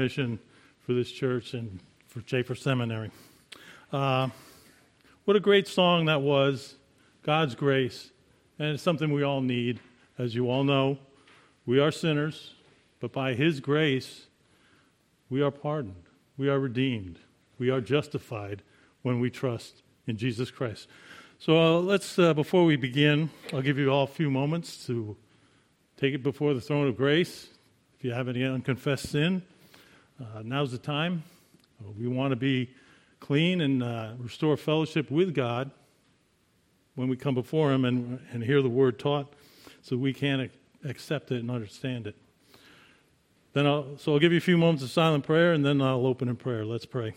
mission for this church and for Chafer Seminary. Uh, what a great song that was, God's grace. And it's something we all need. As you all know, we are sinners, but by His grace, we are pardoned, we are redeemed, we are justified when we trust in Jesus Christ. So uh, let's, uh, before we begin, I'll give you all a few moments to take it before the throne of grace. If you have any unconfessed sin, uh, now's the time. We want to be clean and uh, restore fellowship with God when we come before Him and, and hear the word taught so we can accept it and understand it. Then I'll, so I'll give you a few moments of silent prayer and then I'll open in prayer. Let's pray.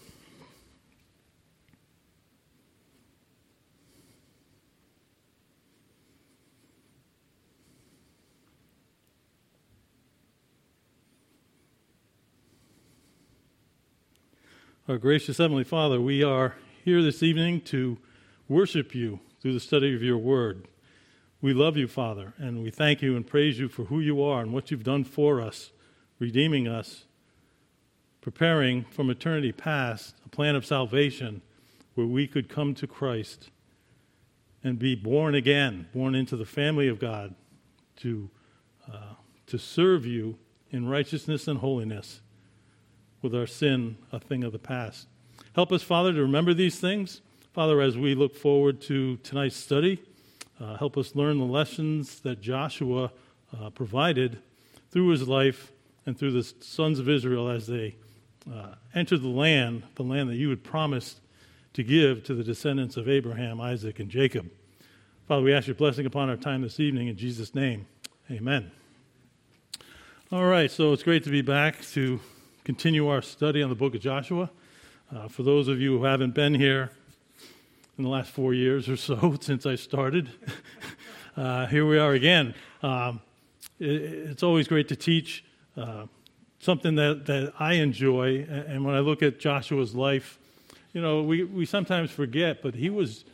Our gracious Heavenly Father, we are here this evening to worship you through the study of your word. We love you, Father, and we thank you and praise you for who you are and what you've done for us, redeeming us, preparing from eternity past a plan of salvation where we could come to Christ and be born again, born into the family of God, to, uh, to serve you in righteousness and holiness with our sin a thing of the past. Help us, Father, to remember these things. Father, as we look forward to tonight's study, uh, help us learn the lessons that Joshua uh, provided through his life and through the sons of Israel as they uh, entered the land, the land that you had promised to give to the descendants of Abraham, Isaac, and Jacob. Father, we ask your blessing upon our time this evening in Jesus' name. Amen. All right, so it's great to be back to continue our study on the book of Joshua. Uh, for those of you who haven't been here in the last four years or so since I started, uh, here we are again. Um, it, it's always great to teach uh, something that, that I enjoy. And when I look at Joshua's life, you know, we, we sometimes forget, but he was,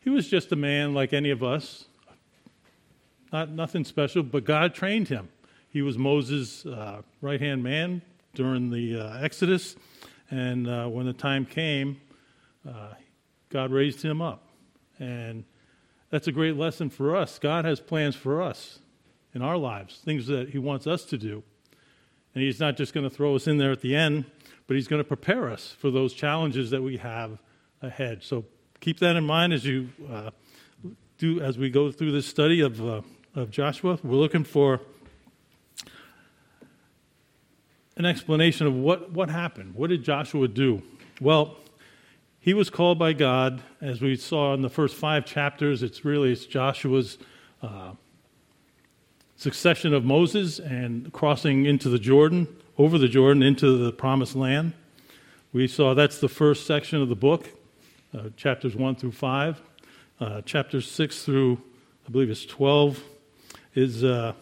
he was just a man like any of us. Not, nothing special, but God trained him. He was Moses' uh, right hand man, during the uh, Exodus. And uh, when the time came, uh, God raised him up. And that's a great lesson for us. God has plans for us in our lives, things that He wants us to do. And He's not just going to throw us in there at the end, but He's going to prepare us for those challenges that we have ahead. So keep that in mind as you uh, do as we go through this study of, uh, of Joshua. We're looking for an explanation of what, what happened. What did Joshua do? Well, he was called by God, as we saw in the first five chapters. It's really it's Joshua's uh, succession of Moses and crossing into the Jordan, over the Jordan into the promised land. We saw that's the first section of the book, uh, chapters 1 through 5. Uh, chapters 6 through, I believe it's 12, is uh,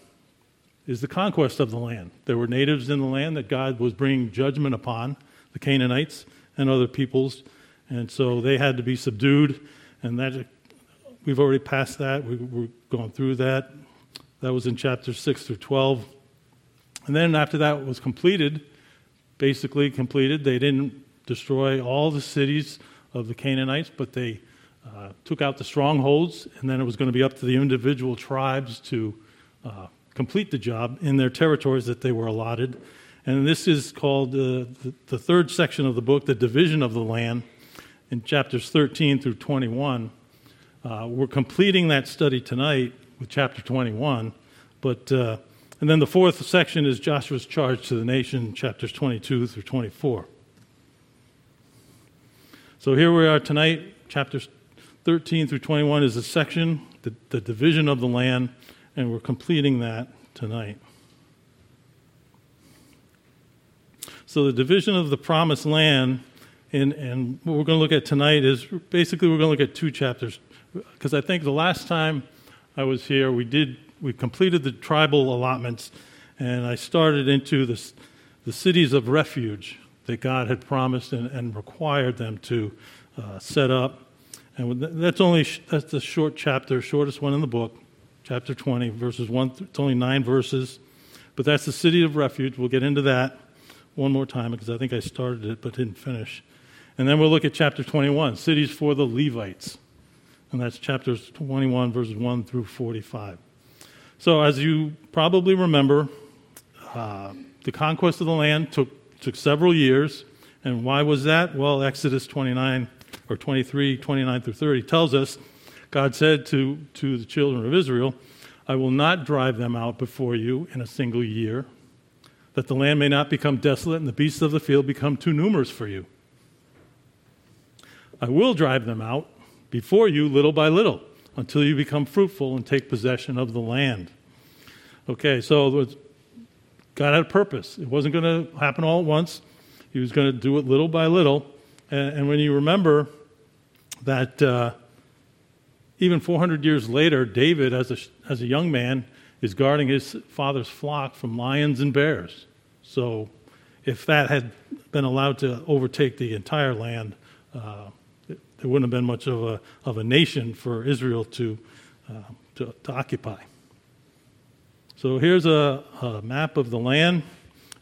is the conquest of the land. There were natives in the land that God was bringing judgment upon, the Canaanites and other peoples, and so they had to be subdued. And that we've already passed that. We, we're going through that. That was in chapter six through twelve. And then after that was completed, basically completed, they didn't destroy all the cities of the Canaanites, but they uh, took out the strongholds, and then it was going to be up to the individual tribes to uh, complete the job in their territories that they were allotted. And this is called uh, the, the, third section of the book, the division of the land, in chapters 13 through 21. Uh, we're completing that study tonight with chapter 21, but uh, and then the fourth section is Joshua's charge to the nation, chapters 22 through 24. So here we are tonight, chapters 13 through 21 is a section, the, the division of the land and we're completing that tonight. So, the division of the promised land, and, and what we're going to look at tonight is basically we're going to look at two chapters. Because I think the last time I was here, we did we completed the tribal allotments, and I started into the, the cities of refuge that God had promised and, and required them to uh, set up. And that's only that's the short chapter, shortest one in the book chapter 20, verses 1 through, it's only nine verses, but that's the city of refuge. We'll get into that. one more time because I think I started it but didn't finish. And then we'll look at chapter 21, cities for the Levites. And that's chapters 21, verses 1 through 45. So, as you probably remember, uh, the conquest of the land took, took several years. And why was that? Well, Exodus 29 or 23, 29 through 30 tells us God said to, to the children of Israel, I will not drive them out before you in a single year, that the land may not become desolate and the beasts of the field become too numerous for you. I will drive them out before you little by little until you become fruitful and take possession of the land. Okay, so God had a purpose. It wasn't going to happen all at once. He was going to do it little by little. And, and when you remember that uh, even 400 years later, David, as a, as a young man, is guarding his father's flock from lions and bears. So if that had been allowed to overtake the entire land, uh, there wouldn't have been much of a, of a nation for Israel to, uh, to, to, occupy. So here's a, a, map of the land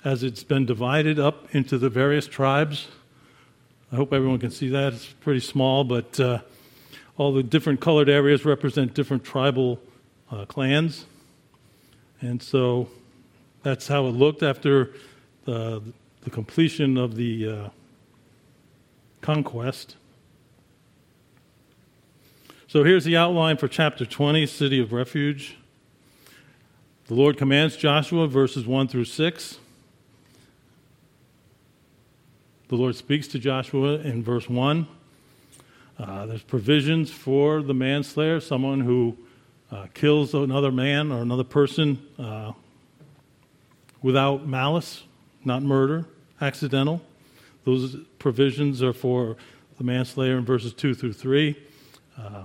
as it's been divided up into the various tribes. I hope everyone can see that. It's pretty small, but uh, all the different colored areas represent different tribal uh, clans. And so that's how it looked after the, the completion of the uh, conquest. So here's the outline for chapter 20, City of Refuge. The Lord commands Joshua, verses 1 through 6. The Lord speaks to Joshua in verse 1. Uh, there's provisions for the manslayer, someone who uh, kills another man or another person uh, without malice, not murder, accidental. Those provisions are for the manslayer in verses 2 through 3. Uh,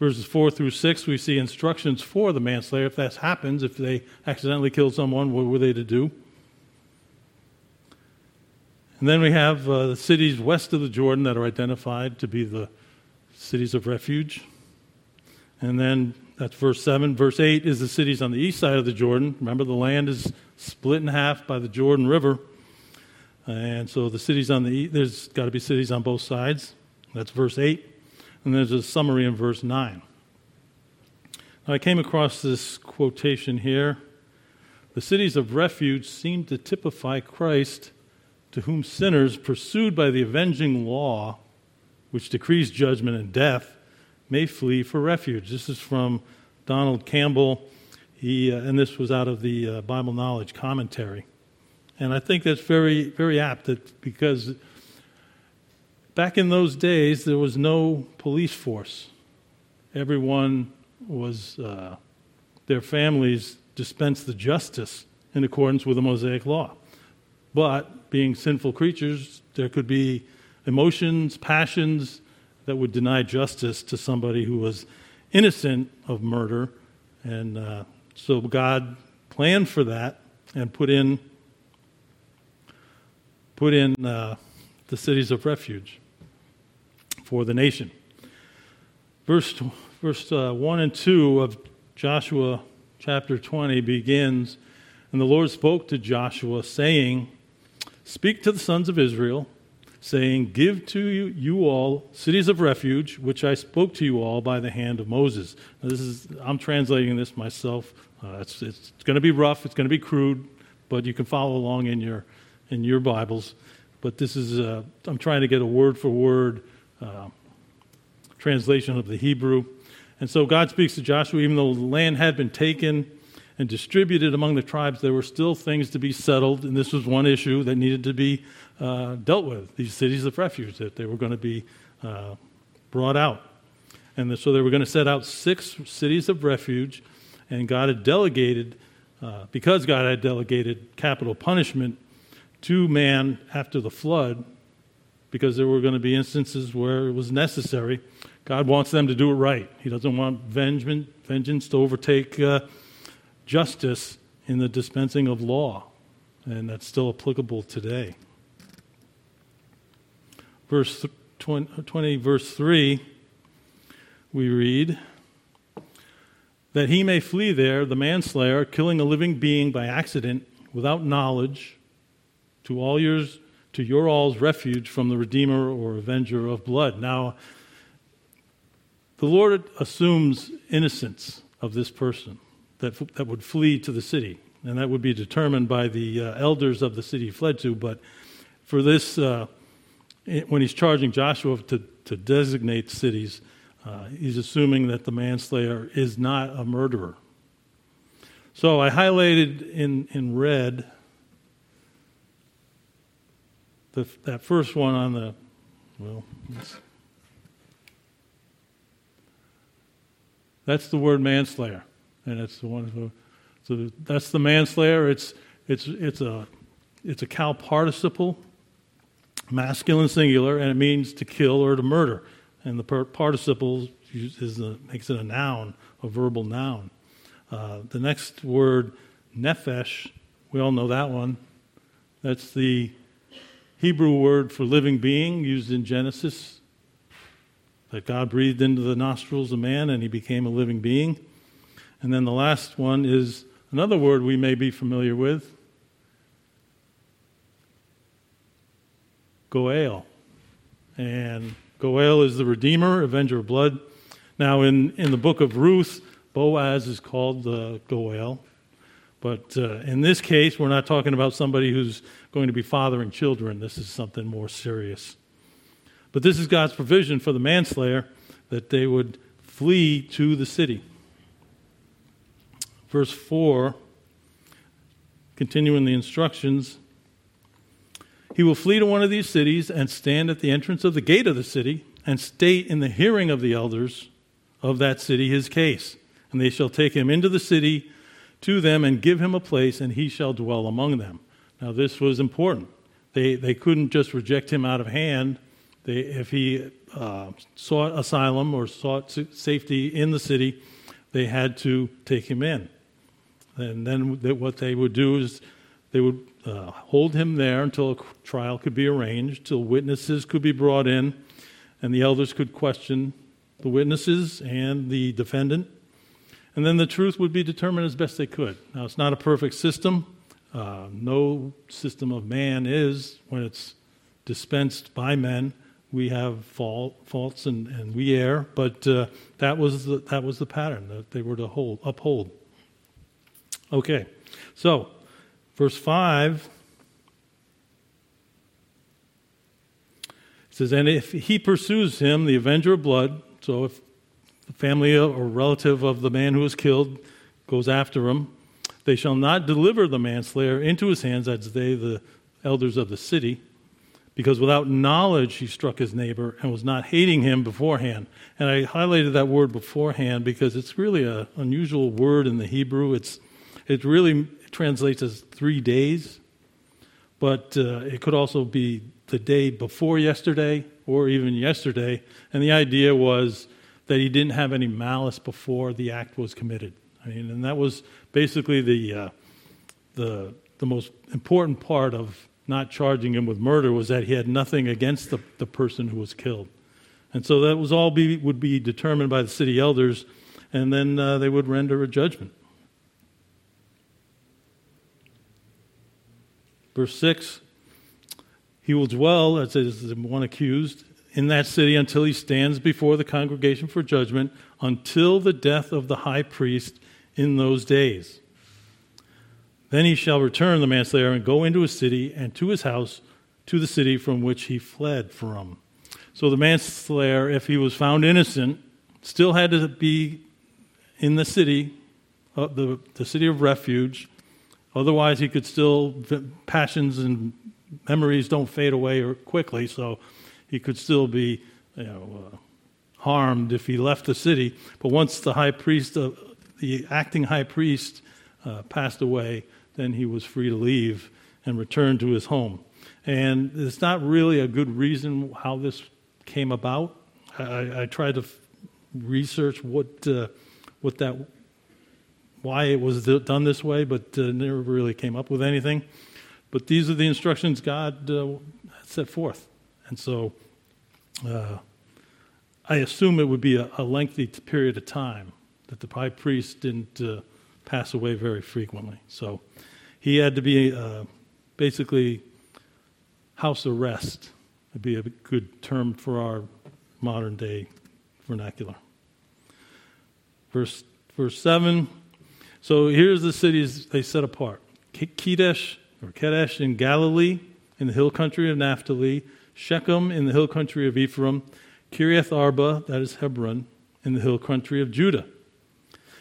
verses 4 through 6, we see instructions for the manslayer. If that happens, if they accidentally kill someone, what were they to do? And then we have uh, the cities west of the Jordan that are identified to be the cities of refuge. And then that's verse 7. Verse 8 is the cities on the east side of the Jordan. Remember, the land is split in half by the Jordan River. And so the cities on the east, there's got to be cities on both sides. That's verse 8. And there's a summary in verse 9. Now, I came across this quotation here. The cities of refuge seem to typify Christ, to whom sinners, pursued by the avenging law, which decrees judgment and death, may flee for refuge. This is from Donald Campbell, he, uh, and this was out of the uh, Bible Knowledge Commentary. And I think that's very, very apt that, because Back in those days, there was no police force. Everyone was, uh, their families dispensed the justice in accordance with the Mosaic law. But being sinful creatures, there could be emotions, passions that would deny justice to somebody who was innocent of murder. And uh, so God planned for that and put in, put in uh, the cities of refuge for the nation. Verse, verse uh, 1 and 2 of Joshua chapter 20 begins And the Lord spoke to Joshua, saying, Speak to the sons of Israel, saying, Give to you, all cities of refuge, which I spoke to you all by the hand of Moses. Now, this is, I'm translating this myself. Uh, it's, it's going to be rough, it's going to be crude, but you can follow along in your, in your Bibles. But this is, uh, I'm trying to get a word for word uh, translation of the Hebrew. And so God speaks to Joshua, even though the land had been taken and distributed among the tribes, there were still things to be settled, and this was one issue that needed to be uh, dealt with these cities of refuge, that they were going to be uh, brought out. And so they were going to set out six cities of refuge, and God had delegated, uh, because God had delegated capital punishment to man after the flood, because there were going to be instances where it was necessary. God wants them to do it right. He doesn't want vengeance to overtake uh, justice in the dispensing of law, and that's still applicable today. Verse 20, 20 verse 3, we read, that he may flee there, the manslayer, killing a living being by accident without knowledge to all yours, to your all's refuge from the Redeemer or Avenger of blood. Now, the Lord assumes innocence of this person that, that would flee to the city, and that would be determined by the uh, elders of the city he fled to. But for this, uh, when he's charging Joshua to, to designate cities, uh, he's assuming that the manslayer is not a murderer. So I highlighted in, in red the, that first one on the, well, that's the word manslayer, and it's the one. So that's the manslayer. It's it's it's a it's a Qal participle, masculine singular, and it means to kill or to murder. And the participle is a, makes it a noun, a verbal noun. Uh, the next word, nephesh, we all know that one. That's the Hebrew word for living being used in Genesis, that God breathed into the nostrils of man and he became a living being. And then the last one is another word we may be familiar with Goel. And Goel is the Redeemer, Avenger of Blood. Now, in, in the book of Ruth, Boaz is called the Goel. But uh, in this case, we're not talking about somebody who's going to be fathering children. This is something more serious. But this is God's provision for the manslayer that they would flee to the city. Verse 4, continuing the instructions He will flee to one of these cities and stand at the entrance of the gate of the city and state in the hearing of the elders of that city his case. And they shall take him into the city to them and give him a place, and he shall dwell among them. Now, this was important. They, they couldn't just reject him out of hand. They, if he uh, sought asylum or sought safety in the city, they had to take him in. And then what they would do is they would uh, hold him there until a trial could be arranged, till witnesses could be brought in, and the elders could question the witnesses and the defendant and then the truth would be determined as best they could. Now, it's not a perfect system. Uh, no system of man is when it's dispensed by men. We have fault, faults and, and we err, but uh, that, was the, that was the pattern that they were to hold, uphold. Okay, so verse 5 says, And if he pursues him, the avenger of blood, so if the family or relative of the man who was killed goes after him. They shall not deliver the manslayer into his hands as they, the elders of the city, because without knowledge he struck his neighbor and was not hating him beforehand. And I highlighted that word beforehand because it's really an unusual word in the Hebrew. It's, it really translates as three days, but uh, it could also be the day before yesterday or even yesterday. And the idea was that he didn't have any malice before the act was committed. I mean, and that was basically the, uh, the, the most important part of not charging him with murder was that he had nothing against the, the person who was killed. And so that was all be, would be determined by the city elders, and then uh, they would render a judgment. Verse 6 He will dwell, as is the one accused, in that city until he stands before the congregation for judgment, until the death of the high priest in those days. Then he shall return the manslayer and go into his city and to his house, to the city from which he fled from. So the manslayer, if he was found innocent, still had to be in the city, uh, the, the city of refuge. Otherwise, he could still, passions and memories don't fade away quickly, so he could still be you know, uh, harmed if he left the city. But once the high priest, uh, the acting high priest, uh, passed away, then he was free to leave and return to his home. And it's not really a good reason how this came about. I, I tried to f- research what uh, what that why it was done this way, but uh, never really came up with anything. But these are the instructions God uh, set forth. And so uh, I assume it would be a, a, lengthy period of time that the high priest didn't uh, pass away very frequently. So he had to be uh, basically house arrest. Would be a good term for our modern day vernacular. Verse, verse 7. So here's the cities they set apart Kedesh or Kedesh in Galilee, in the hill country of Naphtali, Shechem in the hill country of Ephraim, Kiriath Arba, that is Hebron, in the hill country of Judah.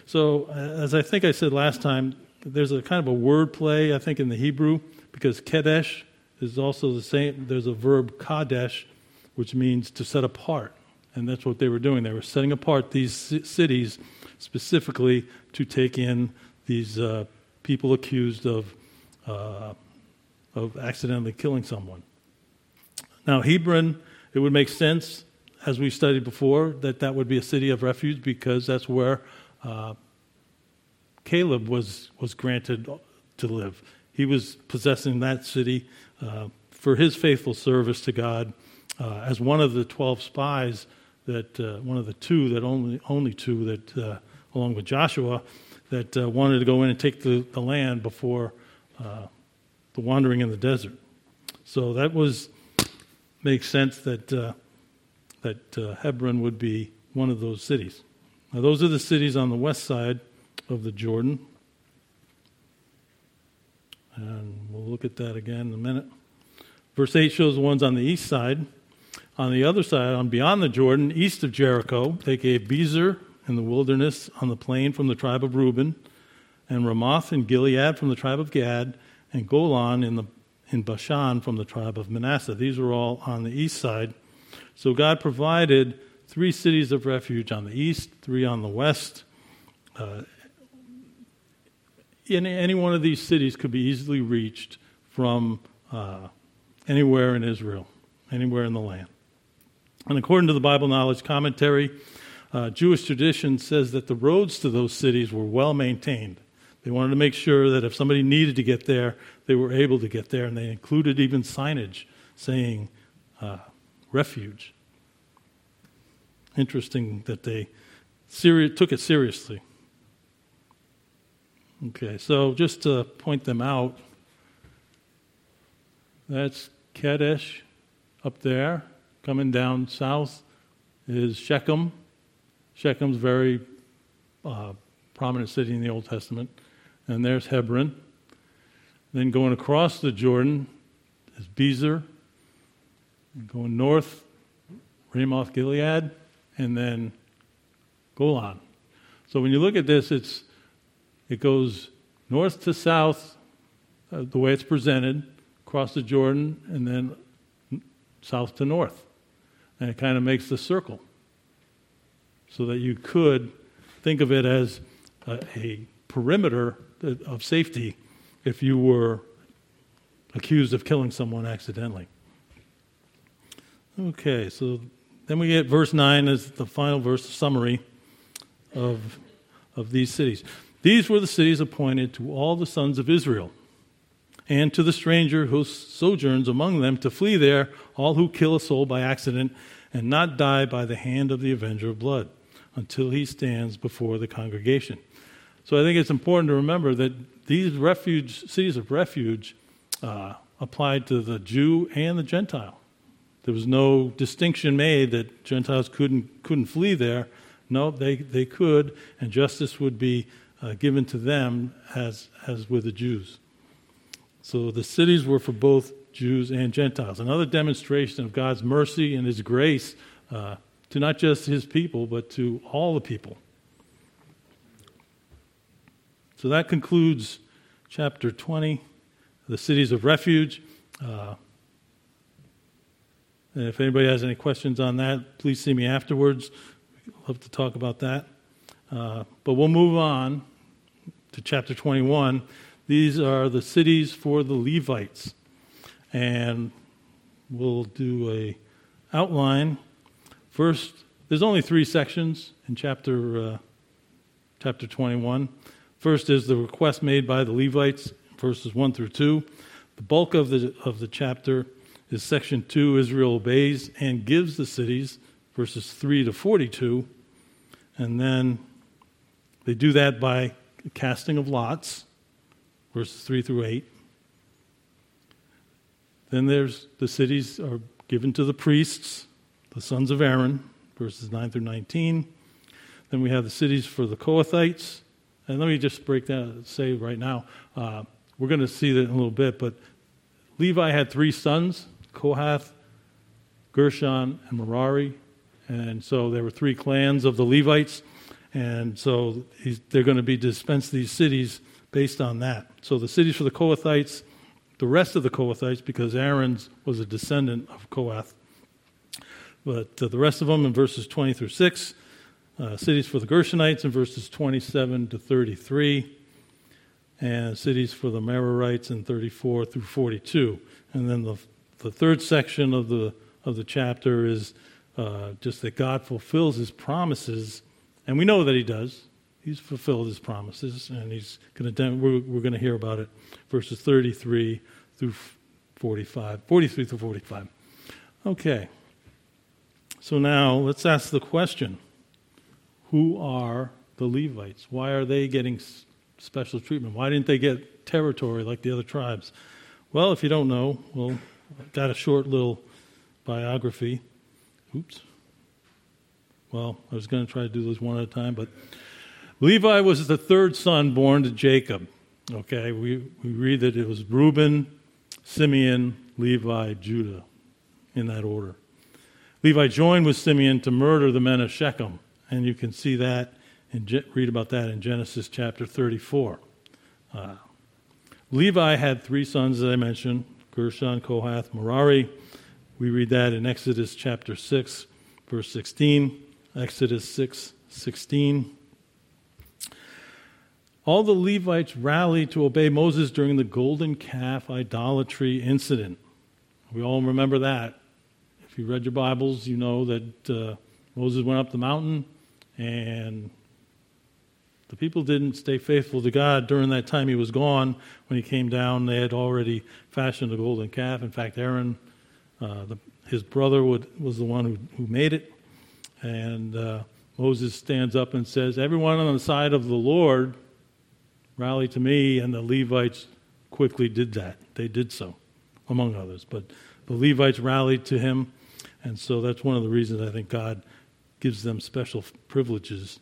So, uh, as I think I said last time, there's a kind of a word play, I think, in the Hebrew, because Kedesh is also the same. There's a verb Kadesh, which means to set apart. And that's what they were doing. They were setting apart these cities specifically to take in these uh, people accused of, uh, of accidentally killing someone. Now, Hebron, it would make sense, as we studied before, that that would be a city of refuge because that's where uh, Caleb was, was granted to live. He was possessing that city uh, for his faithful service to God uh, as one of the 12 spies that, uh, one of the two that only, only two that, along with Joshua, that uh, wanted to go in and take the, the land before uh, the wandering in the desert. So that was, makes sense that, that Hebron would be one of those cities. Now, those are the cities on the west side of the Jordan. And we'll look at that again in a minute. Verse 8 shows the ones on the east side. On the other side, on beyond the Jordan, east of Jericho, they gave Bezer in the wilderness on the plain from the tribe of Reuben, and Ramoth in Gilead from the tribe of Gad, and Golan in, the, in Bashan from the tribe of Manasseh. These were all on the east side. So God provided three cities of refuge on the east, three on the west. Uh, any, any one of these cities could be easily reached from uh, anywhere in Israel, anywhere in the land. And according to the Bible Knowledge Commentary, uh, Jewish tradition says that the roads to those cities were well maintained. They wanted to make sure that if somebody needed to get there, they were able to get there, and they included even signage saying uh, refuge. Interesting that they seri- took it seriously. Okay, so just to point them out, that's Kadesh up there. Coming down south is Shechem. Shechem's very uh, prominent city in the Old Testament. And there's Hebron. Then going across the Jordan is Bezer. Going north, Ramoth Gilead, and then Golan. So when you look at this, it's it goes north to south, uh, the way it's presented, across the Jordan, and then south to north. And it kind of makes the circle. So that you could think of it as a, a perimeter of safety if you were accused of killing someone accidentally. Okay, so then we get verse 9 as the final verse, summary of, of these cities. These were the cities appointed to all the sons of Israel, and to the stranger who sojourns among them to flee there, all who kill a soul by accident and not die by the hand of the avenger of blood, until he stands before the congregation. So I think it's important to remember that these refuge cities of refuge uh, applied to the Jew and the Gentile. There was no distinction made that Gentiles couldn't couldn't flee there. No, they they could, and justice would be uh, given to them as, as with the Jews. So the cities were for both Jews and Gentiles. Another demonstration of God's mercy and His grace uh, to not just His people, but to all the people. So that concludes chapter 20, the cities of refuge. Uh, and if anybody has any questions on that, please see me afterwards. Love to talk about that. Uh, but we'll move on to chapter 21. These are the cities for the Levites. And we'll do a outline. First, there's only three sections in chapter, uh, chapter 21. First is the request made by the Levites, verses 1 through 2. The bulk of the, of the chapter is section 2 Israel obeys and gives the cities, verses 3 to 42. And then they do that by casting of lots, verses 3 through 8. Then there's the cities are given to the priests, the sons of Aaron, verses 9 through 19. Then we have the cities for the Kohathites. And let me just break that, say right now, uh, we're going to see that in a little bit, but Levi had three sons Kohath, Gershon, and Merari. And so there were three clans of the Levites. And so they're going to be dispensed these cities based on that. So the cities for the Kohathites, the rest of the Kohathites, because Aaron was a descendant of Kohath. But uh, the rest of them in verses 20 through 6, uh, cities for the Gershonites in verses 27 to 33, and cities for the Merarites in 34 through 42. And then the, the third section of the, of the chapter is uh, just that God fulfills his promises, and we know that he does. He's fulfilled his promises, and he's going to. We're, we're going to hear about it, verses 33 through 45, 43 through 45. Okay. So now let's ask the question: Who are the Levites? Why are they getting special treatment? Why didn't they get territory like the other tribes? Well, if you don't know, well, I've got a short little biography. Oops. Well, I was going to try to do this one at a time, but Levi was the third son born to Jacob. Okay, we, we read that it was Reuben, Simeon, Levi, Judah, in that order. Levi joined with Simeon to murder the men of Shechem, and you can see that and read about that in Genesis chapter 34. Uh, Levi had three sons, as I mentioned Gershon, Kohath, Merari. We read that in Exodus chapter 6, verse 16. Exodus 6, 16. All the Levites rallied to obey Moses during the golden calf idolatry incident. We all remember that. If you read your Bibles, you know that uh, Moses went up the mountain and the people didn't stay faithful to God during that time he was gone. When he came down, they had already fashioned a golden calf. In fact, Aaron, uh, the, his brother, would, was the one who, who made it. And uh, Moses stands up and says, Everyone on the side of the Lord rally to me. And the Levites quickly did that. They did so, among others. But the Levites rallied to him. And so that's one of the reasons I think God gives them special privileges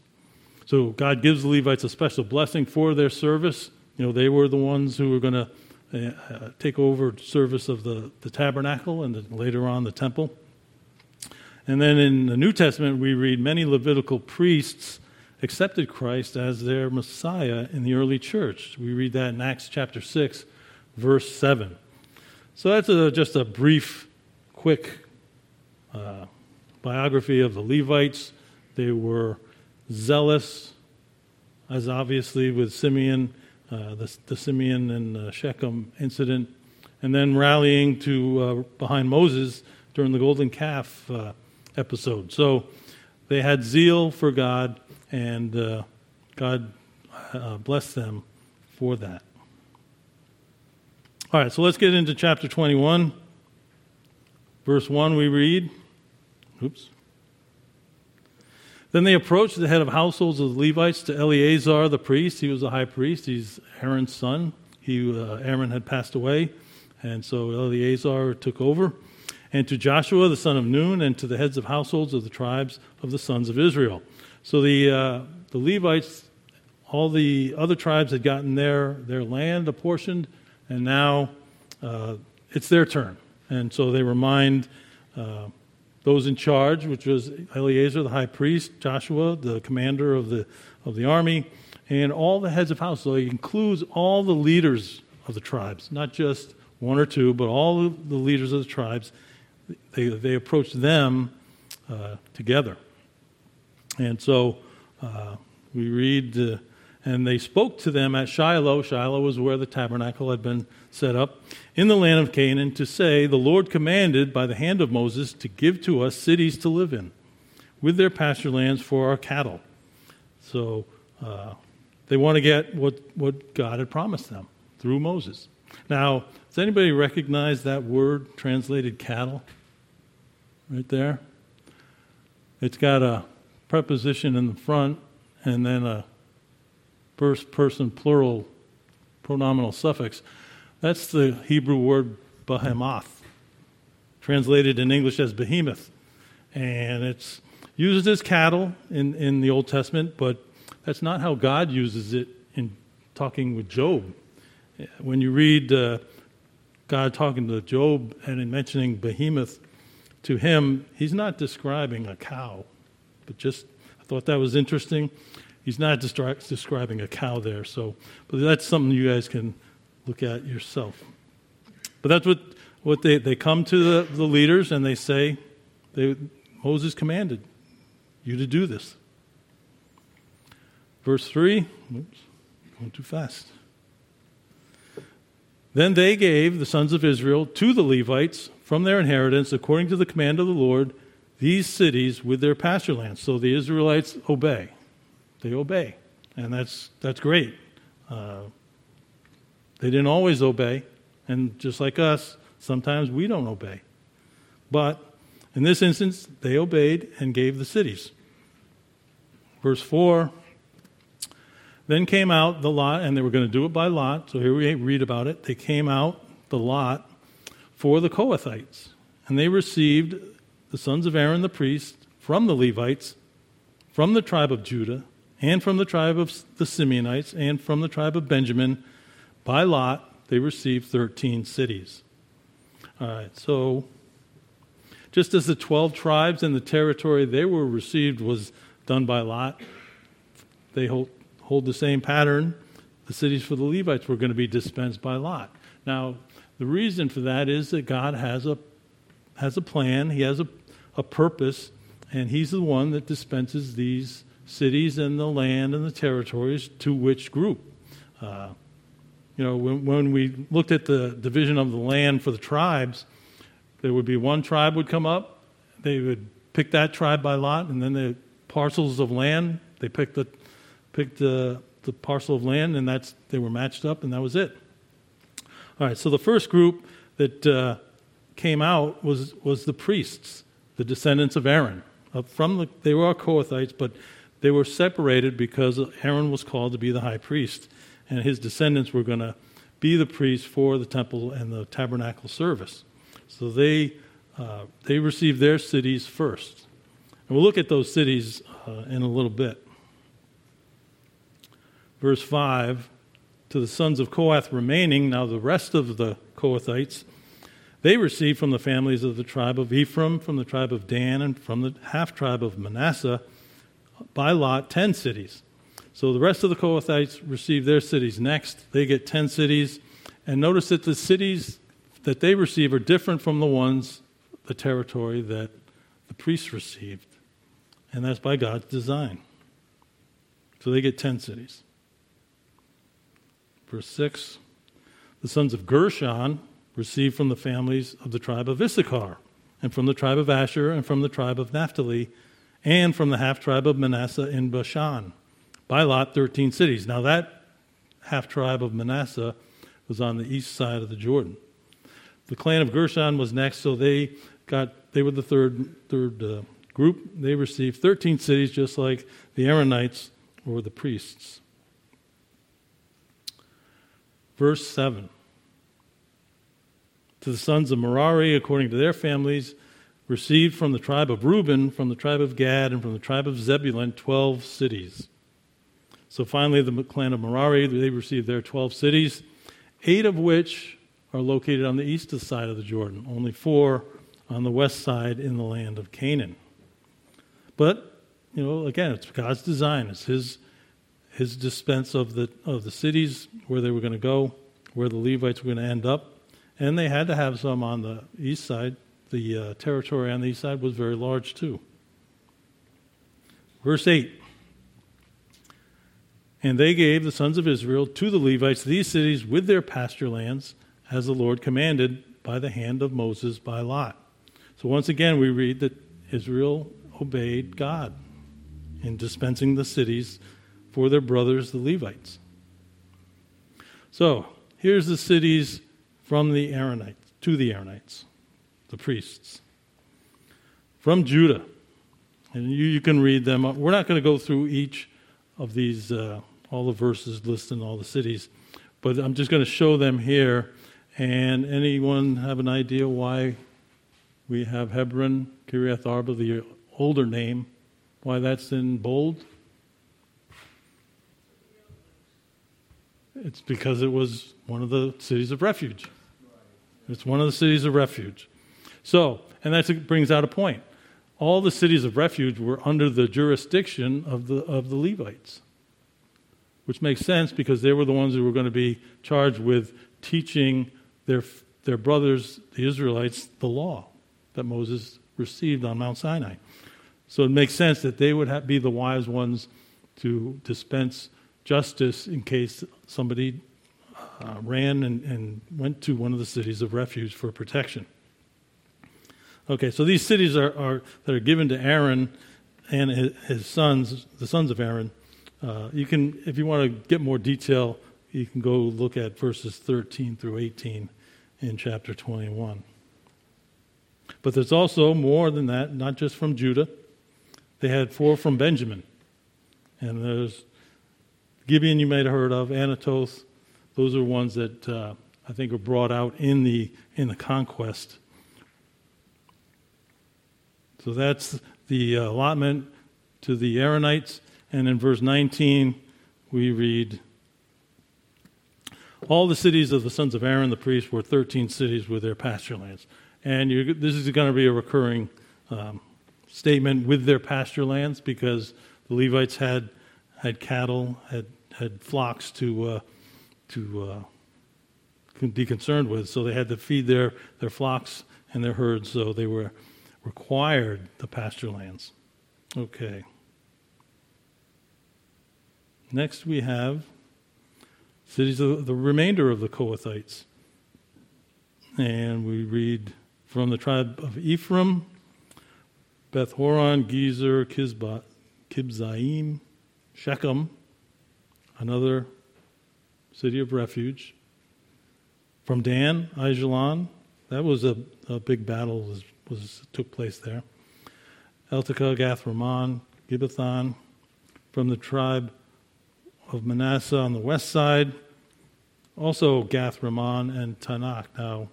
so God gives the Levites a special blessing for their service. You know, they were the ones who were going to uh, uh, take over service of the, the tabernacle and the, later on the temple. And then in the New Testament, we read many Levitical priests accepted Christ as their Messiah in the early church. We read that in Acts chapter 6, verse 7. So that's a, just a brief, quick uh, biography of the Levites. They were zealous, as obviously with Simeon, uh, the, the, Simeon and Shechem incident, and then rallying to uh, behind Moses during the golden calf uh, episode. So they had zeal for God, and uh, God blessed them for that. All right, so let's get into chapter 21. Verse 1, we read. Oops. Then they approached the head of households of the Levites to Eleazar the priest. He was a high priest. He's Aaron's son. He, uh, Aaron had passed away, and so Eleazar took over. And to Joshua the son of Nun, and to the heads of households of the tribes of the sons of Israel. So the uh, the Levites, all the other tribes had gotten their their land apportioned, and now uh, it's their turn. And so they remind uh, those in charge, which was Eleazar, the high priest, Joshua, the commander of the, of the army, and all the heads of house. So it includes all the leaders of the tribes, not just one or two, but all the leaders of the tribes. They, they approached them uh, together. And so uh, we read, uh, and they spoke to them at Shiloh. Shiloh was where the tabernacle had been set up in the land of Canaan to say, The Lord commanded by the hand of Moses to give to us cities to live in, with their pasture lands for our cattle. So uh, they want to get what, what God had promised them through Moses. Now, does anybody recognize that word translated cattle? Right there? It's got a preposition in the front and then a first person plural pronominal suffix. That's the Hebrew word behemoth. translated in English as behemoth. And it's used as cattle in, in the Old Testament, but that's not how God uses it in talking with Job. When you read uh, God talking to Job and in mentioning behemoth to him, he's not describing a cow, but just I thought that was interesting. He's not destri- describing a cow there, so but that's something you guys can look at yourself. But that's what, what they, they come to the, the leaders and they say, they, Moses commanded you to do this. Verse 3, oops, going too fast. Then they gave the sons of Israel to the Levites from their inheritance, according to the command of the Lord, these cities with their pasture lands. So the Israelites obey. They obey. And that's, that's great. Uh, they didn't always obey. And just like us, sometimes we don't obey. But in this instance, they obeyed and gave the cities. Verse 4 Then came out the lot, and they were going to do it by lot. So here we read about it. They came out the lot for the Kohathites, and they received the sons of Aaron the priest from the Levites, from the tribe of Judah, and from the tribe of the Simeonites, and from the tribe of Benjamin. By lot, they received 13 cities. All right, so just as the 12 tribes and the territory they were received was done by lot, they hold, hold the same pattern. The cities for the Levites were going to be dispensed by lot. Now, the reason for that is that God has a, has a plan, He has a, a purpose, and He's the one that dispenses these cities and the land and the territories to which group. Uh, you know, when, when we looked at the division of the land for the tribes, there would be one tribe would come up, they would pick that tribe by lot, and then the parcels of land, they picked the, picked the, the parcel of land, and that's, they were matched up, and that was it. All right, so the first group that uh, came out was, was the priests, the descendants of Aaron. Uh, from the, they were Kohathites, but they were separated because Aaron was called to be the high priest and his descendants were going to be the priests for the temple and the tabernacle service. So they, uh, they received their cities first. And we'll look at those cities uh, in a little bit. Verse 5 To the sons of Kohath remaining, now the rest of the Kohathites, they received from the families of the tribe of Ephraim, from the tribe of Dan, and from the half tribe of Manasseh by lot ten cities. So the rest of the Kohathites receive their cities next. They get 10 cities. And notice that the cities that they receive are different from the ones, the territory that the priests received. And that's by God's design. So they get 10 cities. Verse 6 The sons of Gershon received from the families of the tribe of Issachar, and from the tribe of Asher, and from the tribe of Naphtali, and from the half tribe of Manasseh in Bashan by lot 13 cities. Now, that half tribe of Manasseh was on the east side of the Jordan. The clan of Gershon was next, so they got they were the third third uh, group. They received 13 cities, just like the Aaronites or the priests. Verse 7 To the sons of Merari, according to their families, received from the tribe of Reuben, from the tribe of Gad, and from the tribe of Zebulun 12 cities. So finally, the clan of Merari, they received their 12 cities, eight of which are located on the east side of the Jordan, only four on the west side in the land of Canaan. But, you know, again, it's God's design. It's His, his dispense of the, of the cities where they were going to go, where the Levites were going to end up. And they had to have some on the east side. The uh, territory on the east side was very large, too. Verse 8 and they gave the sons of Israel to the Levites these cities with their pasture lands, as the Lord commanded by the hand of Moses by Lot. So once again, we read that Israel obeyed God in dispensing the cities for their brothers, the Levites. So here's the cities from the Aaronites, to the Aaronites, the priests. From Judah. And you, you can read them. We're not going to go through each of these uh, all the verses listing all the cities. But I'm just going to show them here. And anyone have an idea why we have Hebron, Kiriath Arba, the older name. Why that's in bold? It's because it was one of the cities of refuge. It's one of the cities of refuge. So, and that brings out a point. All the cities of refuge were under the jurisdiction of the, of the Levites, which makes sense because they were the ones who were going to be charged with teaching their, their brothers, the Israelites, the law that Moses received on Mount Sinai. So it makes sense that they would have, be the wise ones to dispense justice in case somebody uh, ran and, and went to one of the cities of refuge for protection. Okay, so these cities are, are that are given to Aaron and his, sons, the sons of Aaron. Uh, you can, if you want to get more detail, you can go look at verses 13 through 18 in chapter 21. But there's also more than that, not just from Judah. They had four from Benjamin. And there's Gibeon, you may have heard of, Anatoth. Those are ones that uh, I think are brought out in the, in the conquest. So that's the allotment to the Aaronites. And in verse 19, we read All the cities of the sons of Aaron, the priests, were 13 cities with their pasture lands. And this is going to be a recurring um, statement with their pasture lands because the Levites had, had cattle, had had flocks to uh, to uh, be concerned with, so they had to feed their their flocks and their herds. So they were required the pasture lands. Okay. Next, we have cities of the remainder of the Kohathites, and we read from the tribe of Ephraim, Beth Horon, Gezer, Kibzaim, Shechem, another city of refuge. From Dan, Aijalon, that was a, a big battle was, was took place there. Eltekeh, Gath Rimmon, Gibbethon, from the tribe of Manasseh on the west side, also Gath Ramon and Taanach. Now,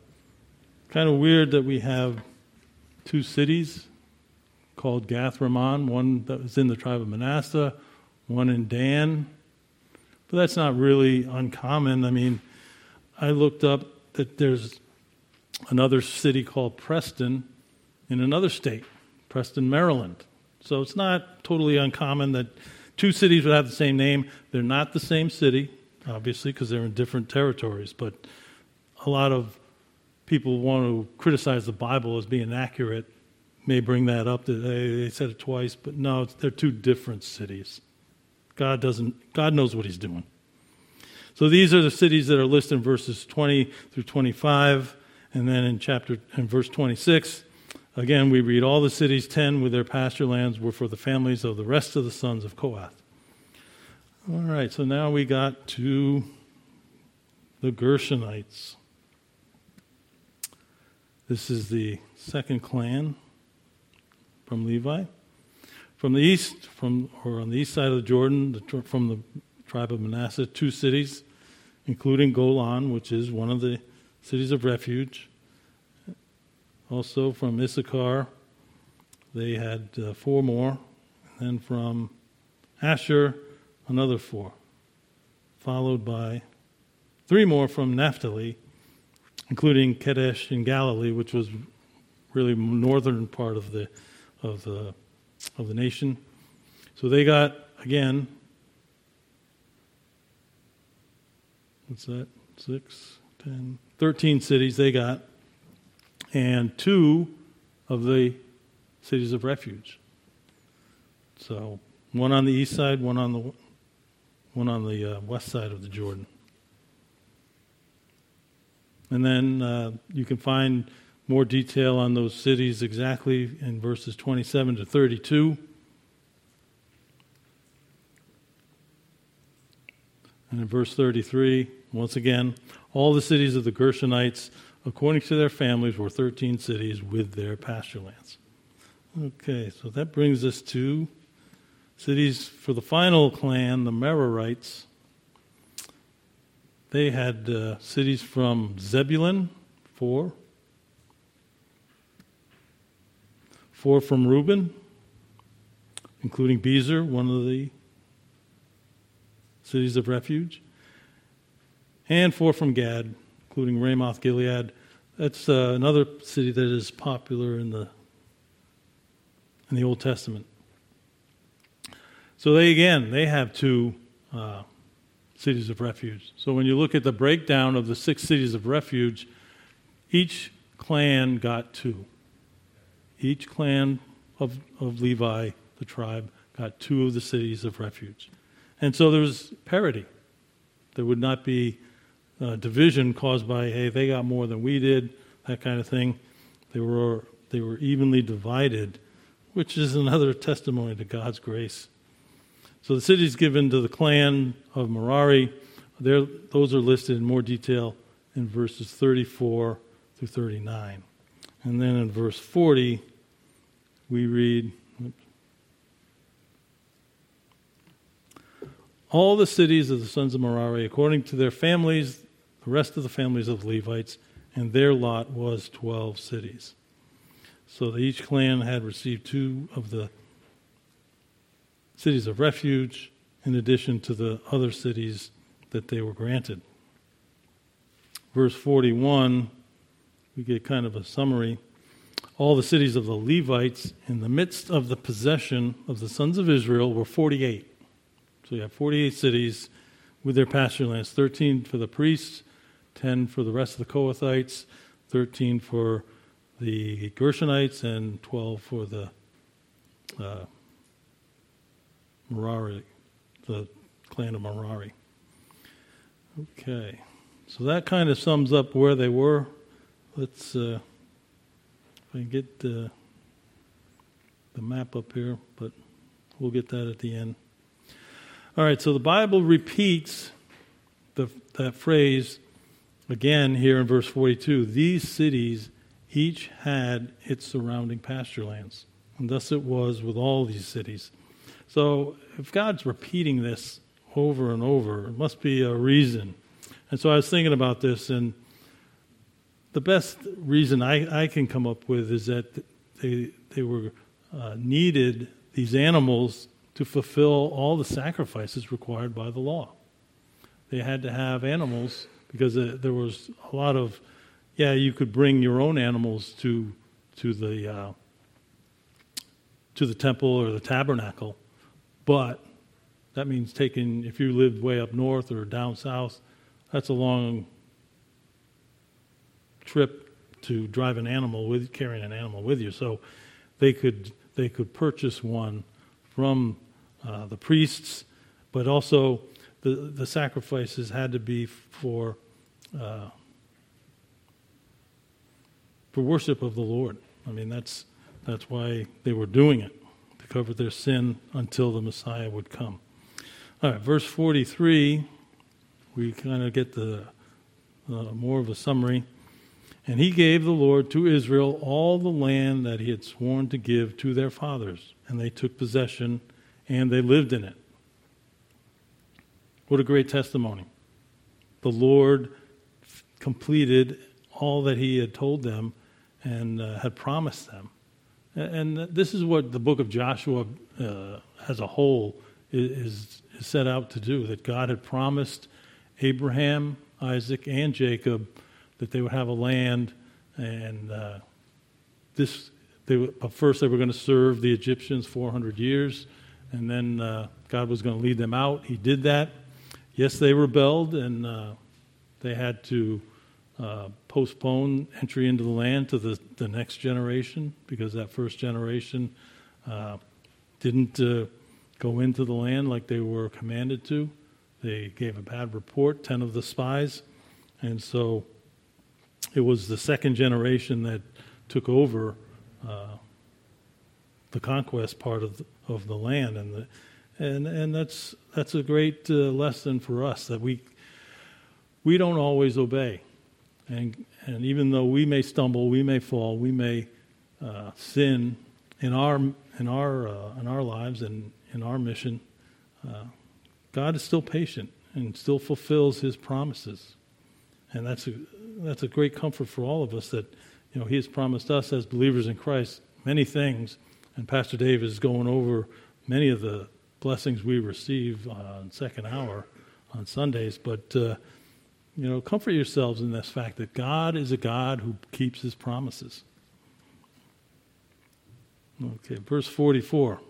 kind of weird that we have two cities called Gath Ramon, one that was in the tribe of Manasseh, one in Dan. But that's not really uncommon. I mean, I looked up that there's another city called Preston in another state, Preston, Maryland. So it's not totally uncommon that two cities would have the same name. They're not the same city, obviously, because they're in different territories. But a lot of people who want to criticize the Bible as being accurate, may bring that up they said it twice, but no, they're two different cities. God doesn't God knows what he's doing. So these are the cities that are listed in verses 20 through 25 and then in chapter in verse 26 again we read all the cities 10 with their pasture lands were for the families of the rest of the sons of Kohath. All right, so now we got to the Gershonites. This is the second clan from Levi. From the east, from or on the east side of the Jordan, the, from the tribe of Manasseh, two cities, including Golan, which is one of the cities of refuge. Also from Issachar, they had uh, four more. And then from Asher, another four. Followed by three more from Naphtali, including Kedesh in Galilee, which was really northern part of the of the of the nation. So they got, again, what's that? Six, ten, thirteen cities they got, and two of the cities of refuge. So one on the east side, one on the one on the uh, west side of the Jordan. And then uh, you can find more detail on those cities exactly in verses 27 to 32. And in verse 33, once again, all the cities of the Gershonites, according to their families, were 13 cities with their pasture lands. Okay, so that brings us to cities for the final clan, the Merarites. They had uh, cities from Zebulun, four, four from Reuben, including Bezer, one of the cities of refuge, and four from Gad, including Ramoth Gilead. That's uh, another city that is popular in the in the Old Testament. So they again they have two uh, cities of refuge. So when you look at the breakdown of the six cities of refuge, each clan got two. Each clan of, of Levi, the tribe, got two of the cities of refuge. And so there was parity. There would not be uh, division caused by, hey, they got more than we did, that kind of thing. They were, they were evenly divided, which is another testimony to God's grace. So the cities given to the clan of Merari, those are listed in more detail in verses 34 through 39. And then in verse 40, we read All the cities of the sons of Merari, according to their families, the rest of the families of the Levites, and their lot was 12 cities. So each clan had received two of the cities of refuge in addition to the other cities that they were granted. Verse 41, we get kind of a summary. All the cities of the Levites in the midst of the possession of the sons of Israel were 48. So you have 48 cities with their pasture lands 13 for the priests, 10 for the rest of the Kohathites, 13 for the Gershonites, and 12 for the uh, Merari, the clan of Merari. Okay, so that kind of sums up where they were. Let's, uh, if I can get uh, the map up here, but we'll get that at the end. All right, so the Bible repeats the, that phrase again here in verse 42. These cities each had its surrounding pasture lands, and thus it was with all these cities. So if God's repeating this over and over, it must be a reason. And so I was thinking about this, and the best reason I, I can come up with is that they, they were uh, needed, these animals, to fulfill all the sacrifices required by the law. They had to have animals because uh, there was a lot of, yeah, you could bring your own animals to, to, the, uh, to the temple or the tabernacle, but that means taking, if you lived way up north or down south, that's a long trip to drive an animal with, carrying an animal with you. So they could, they could purchase one from uh, the priests, but also the, the sacrifices had to be for, uh, for worship of the Lord. I mean, that's, that's why they were doing it to cover their sin until the Messiah would come. All right, verse 43, we kind of get the uh, more of a summary. And he gave the Lord to Israel all the land that he had sworn to give to their fathers, and they took possession and they lived in it. What a great testimony. The Lord completed all that he had told them and uh, had promised them. And this is what the book of Joshua uh, as a whole is, is set out to do that God had promised Abraham, Isaac, and Jacob that they would have a land, and uh, this. They, but first, they were going to serve the Egyptians 400 years, and then uh, God was going to lead them out. He did that. Yes, they rebelled, and uh, they had to uh, postpone entry into the land to the, the next generation because that first generation uh, didn't uh, go into the land like they were commanded to. They gave a bad report, 10 of the spies. And so it was the second generation that took over uh, the conquest part of the, of the land. And, the, and, and that's, that's a great uh, lesson for us that we, we don't always obey. And, and even though we may stumble, we may fall, we may uh, sin in our, in, our, uh, in our lives and in our mission, uh, God is still patient and still fulfills his promises. And that's a, that's a great comfort for all of us that you know, he has promised us as believers in Christ, many things, and Pastor Dave is going over many of the blessings we receive on second hour on Sundays. But, uh, you know, comfort yourselves in this fact that God is a God who keeps his promises. Okay, verse 44.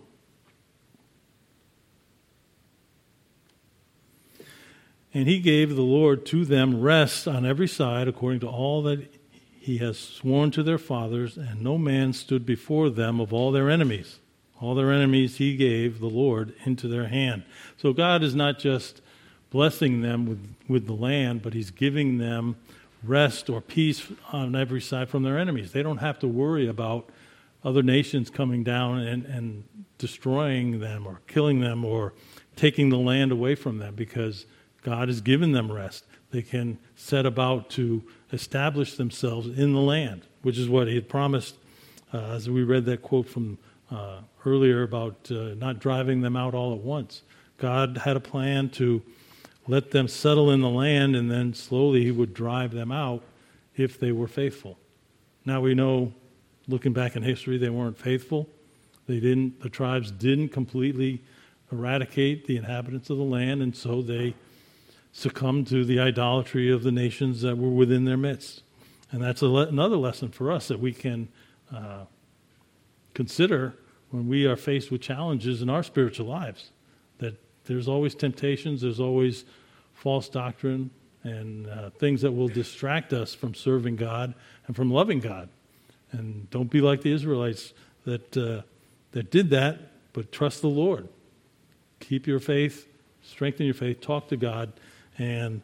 And he gave the Lord to them rest on every side according to all that he has sworn to their fathers, and no man stood before them of all their enemies. All their enemies he gave the Lord into their hand. So God is not just blessing them with, with the land, but he's giving them rest or peace on every side from their enemies. They don't have to worry about other nations coming down and, and destroying them or killing them or taking the land away from them because God has given them rest. They can set about to establish themselves in the land, which is what He had promised, uh, as we read that quote from uh, earlier about uh, not driving them out all at once. God had a plan to let them settle in the land, and then slowly He would drive them out if they were faithful. Now we know, looking back in history, they weren't faithful. They didn't. The tribes didn't completely eradicate the inhabitants of the land, and so they succumbed to the idolatry of the nations that were within their midst. And that's le- another lesson for us that we can uh, consider when we are faced with challenges in our spiritual lives. That there's always temptations, there's always false doctrine, and uh, things that will distract us from serving God and from loving God. And don't be like the Israelites that, uh, that did that, but trust the Lord. Keep your faith, strengthen your faith, talk to God, and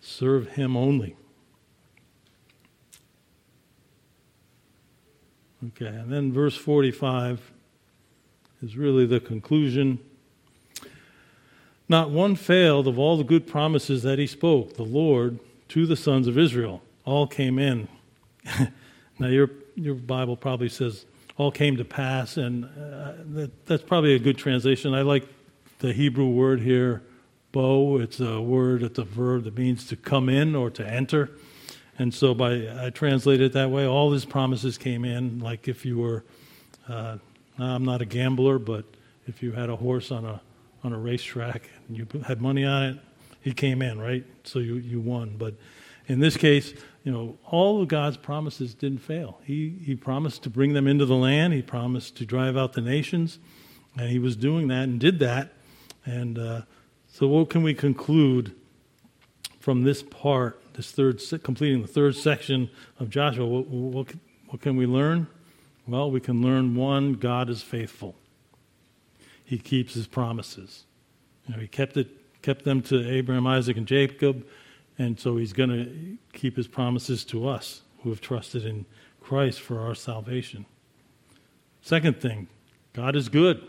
serve Him only. Okay, and then verse 45 is really the conclusion. Not one failed of all the good promises that he spoke, the Lord, to the sons of Israel. All came in. now, your, your Bible probably says all came to pass, and uh, that, that's probably a good translation. I like the Hebrew word here, bo. It's a word, it's a verb that means to come in or to enter. And so by I translate it that way, all his promises came in, like if you were, uh, I'm not a gambler, but if you had a horse on a on a racetrack and you had money on it, he came in, right? So you, you won. But in this case, you know, all of God's promises didn't fail. He, he promised to bring them into the land, he promised to drive out the nations, and he was doing that and did that. And uh, so, what can we conclude from this part, this third, completing the third section of Joshua? What, what, what can we learn? Well, we can learn one, God is faithful. He keeps his promises. You know, he kept it, kept them to Abraham, Isaac, and Jacob, and so he's going to keep his promises to us who have trusted in Christ for our salvation. Second thing, God is good.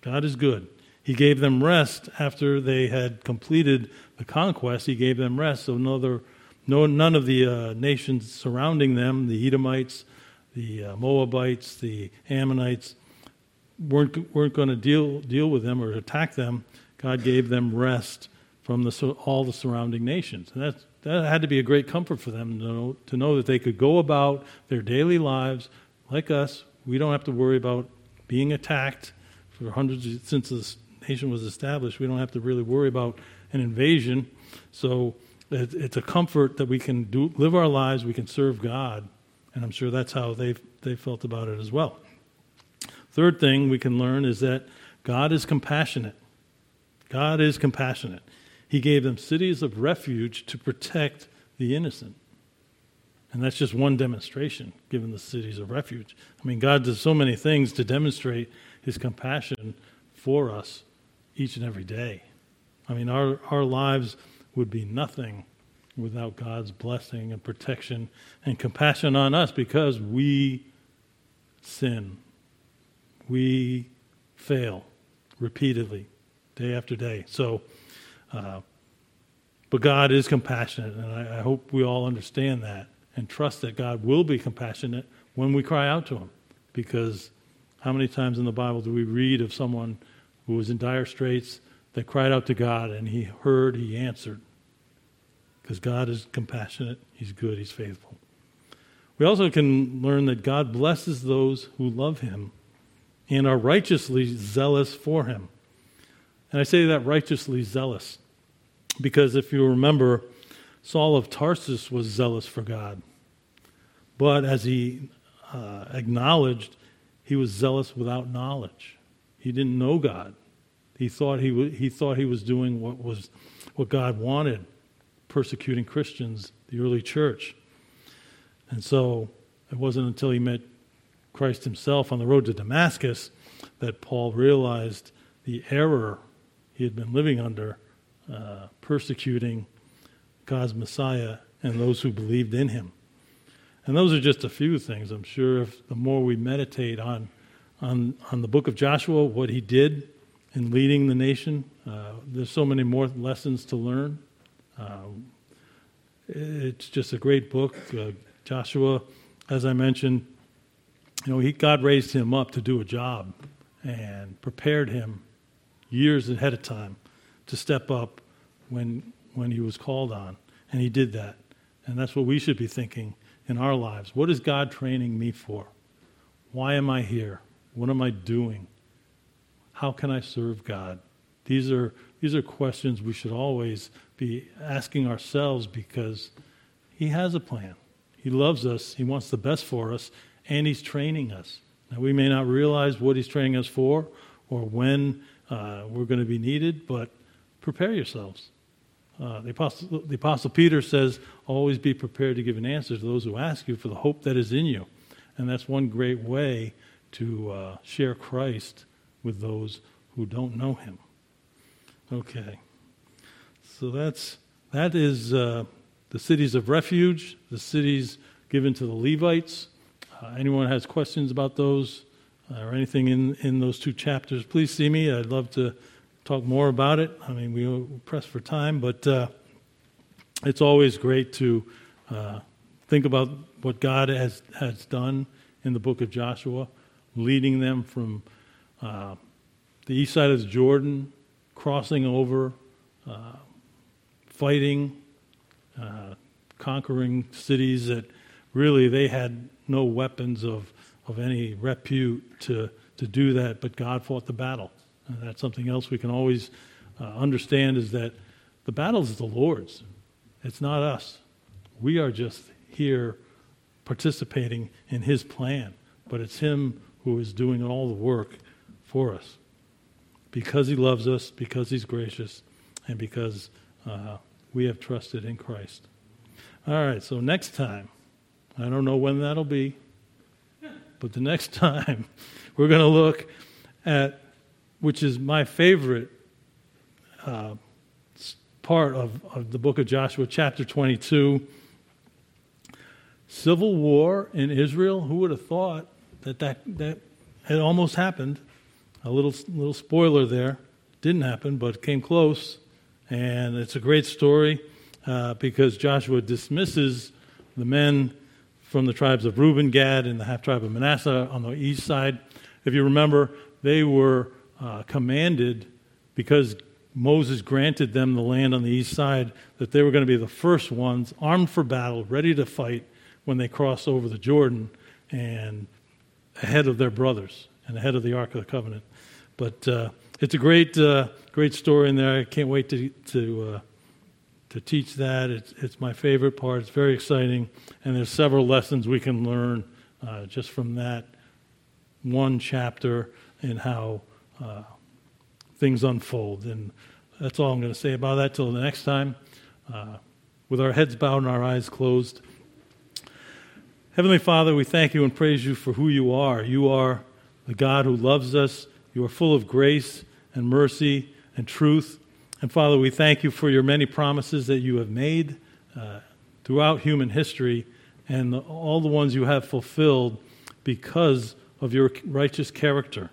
God is good. He gave them rest after they had completed the conquest. He gave them rest. So no, no none of the uh, nations surrounding them, the Edomites, the uh, Moabites, the Ammonites, weren't, weren't going to deal, deal with them or attack them. God gave them rest from the, all the surrounding nations. And that, that had to be a great comfort for them to know, to know that they could go about their daily lives like us. We don't have to worry about being attacked for hundreds of, since the nation was established. We don't have to really worry about an invasion. So it, it's a comfort that we can do, live our lives, we can serve God, and I'm sure that's how they they felt about it as well. Third thing we can learn is that God is compassionate. God is compassionate. He gave them cities of refuge to protect the innocent. And that's just one demonstration, given the cities of refuge. I mean, God does so many things to demonstrate his compassion for us each and every day. I mean, our, our lives would be nothing without God's blessing and protection and compassion on us because we sin. We fail repeatedly, day after day. So, uh, but God is compassionate, and I, I hope we all understand that and trust that God will be compassionate when we cry out to Him. Because how many times in the Bible do we read of someone who was in dire straits that cried out to God and he heard, he answered. Because God is compassionate, he's good, he's faithful. We also can learn that God blesses those who love him and are righteously zealous for him. And I say that righteously zealous because if you remember, Saul of Tarsus was zealous for God. But as he uh, acknowledged, he was zealous without knowledge. He didn't know God. He thought he, w- he thought he was doing what, was, what God wanted, persecuting Christians, the early church. And so it wasn't until he met Christ himself on the road to Damascus that Paul realized the error he had been living under, uh, persecuting God's Messiah and those who believed in him. And those are just a few things. I'm sure if the more we meditate on, on, on the book of Joshua, what he did in leading the nation, uh, there's so many more lessons to learn. Uh, it's just a great book. Uh, Joshua, as I mentioned, you know, he, God raised him up to do a job and prepared him years ahead of time to step up when, when he was called on. And he did that. And that's what we should be thinking in our lives. What is God training me for? Why am I here? What am I doing? How can I serve God? These are, these are questions we should always be asking ourselves because He has a plan. He loves us, He wants the best for us, and He's training us. Now, we may not realize what He's training us for or when uh, we're going to be needed, but prepare yourselves. Uh, the, Apostle, the Apostle Peter says, always be prepared to give an answer to those who ask you for the hope that is in you. And that's one great way to uh, share Christ with those who don't know him. Okay. So that's, that is uh, the cities of refuge, the cities given to the Levites. Uh, anyone has questions about those uh, or anything in, in those two chapters, please see me. I'd love to talk more about it. I mean, we press for time, but uh, it's always great to uh, think about what God has, has done in the book of Joshua, leading them from uh, the east side of the Jordan, crossing over, uh, fighting, uh, conquering cities that really they had no weapons of, of any repute to, to do that, but God fought the battle. And that's something else we can always uh, understand is that the battle is the Lord's. It's not us. We are just here participating in His plan, but it's Him who is doing all the work for us because He loves us, because He's gracious, and because uh, we have trusted in Christ. All right, so next time, I don't know when that'll be, but the next time we're going to look at which is my favorite uh, part of, of the book of Joshua, chapter 22. Civil war in Israel. Who would have thought that that, that had almost happened? A little, little spoiler there. Didn't happen, but came close. And it's a great story uh, because Joshua dismisses the men from the tribes of Reuben, Gad, and the half tribe of Manasseh on the east side. If you remember, they were uh, commanded, because Moses granted them the land on the east side, that they were going to be the first ones armed for battle, ready to fight when they crossed over the Jordan and ahead of their brothers and ahead of the Ark of the Covenant. But uh, it's a great, uh, great story in there. I can't wait to to uh, to teach that. It's it's my favorite part. It's very exciting, and there's several lessons we can learn uh, just from that one chapter and how uh, things unfold. And that's all I'm going to say about that till the next time. Uh, with our heads bowed and our eyes closed. Heavenly Father, we thank you and praise you for who you are. You are the God who loves us. You are full of grace and mercy and truth. And Father, we thank you for your many promises that you have made uh, throughout human history and the, all the ones you have fulfilled because of your righteous character.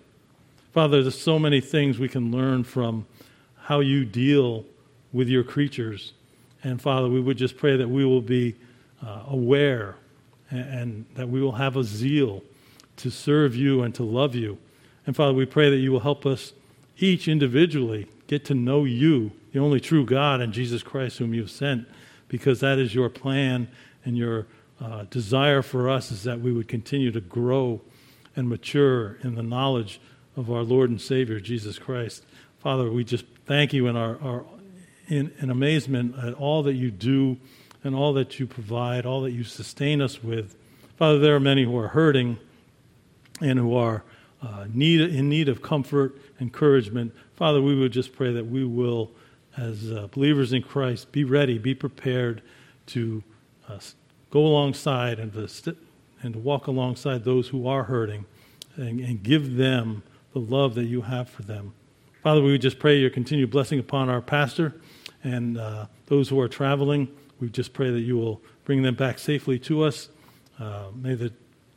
Father, there's so many things we can learn from how you deal with your creatures. And Father, we would just pray that we will be uh, aware and, that we will have a zeal to serve you and to love you. And Father, we pray that you will help us each individually get to know you, the only true God, and Jesus Christ, whom you've sent, because that is your plan and your uh, desire for us is that we would continue to grow and mature in the knowledge of our Lord and Savior, Jesus Christ. Father, we just thank you in our, our in, in amazement at all that you do and all that you provide, all that you sustain us with. Father, there are many who are hurting and who are uh, need, in need of comfort, encouragement. Father, we would just pray that we will, as uh, believers in Christ, be ready, be prepared to uh, go alongside and to, st- and to walk alongside those who are hurting and, and give them the love that you have for them. Father, we would just pray your continued blessing upon our pastor and uh, those who are traveling. We just pray that you will bring them back safely to us. Uh, may the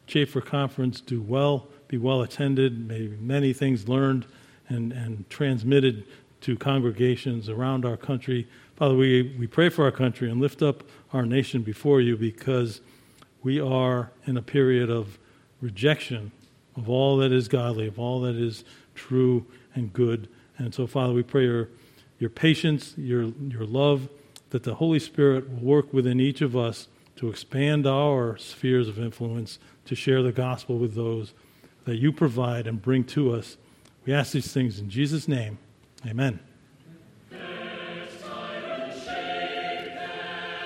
Chafer Conference do well, be well attended. May many things learned and, and transmitted to congregations around our country. Father, we, we pray for our country and lift up our nation before you because we are in a period of rejection of all that is godly, of all that is true and good. And so, Father, we pray your, your patience, your, your love, that the Holy Spirit will work within each of us to expand our spheres of influence, to share the gospel with those that you provide and bring to us. We ask these things in Jesus' name. Amen.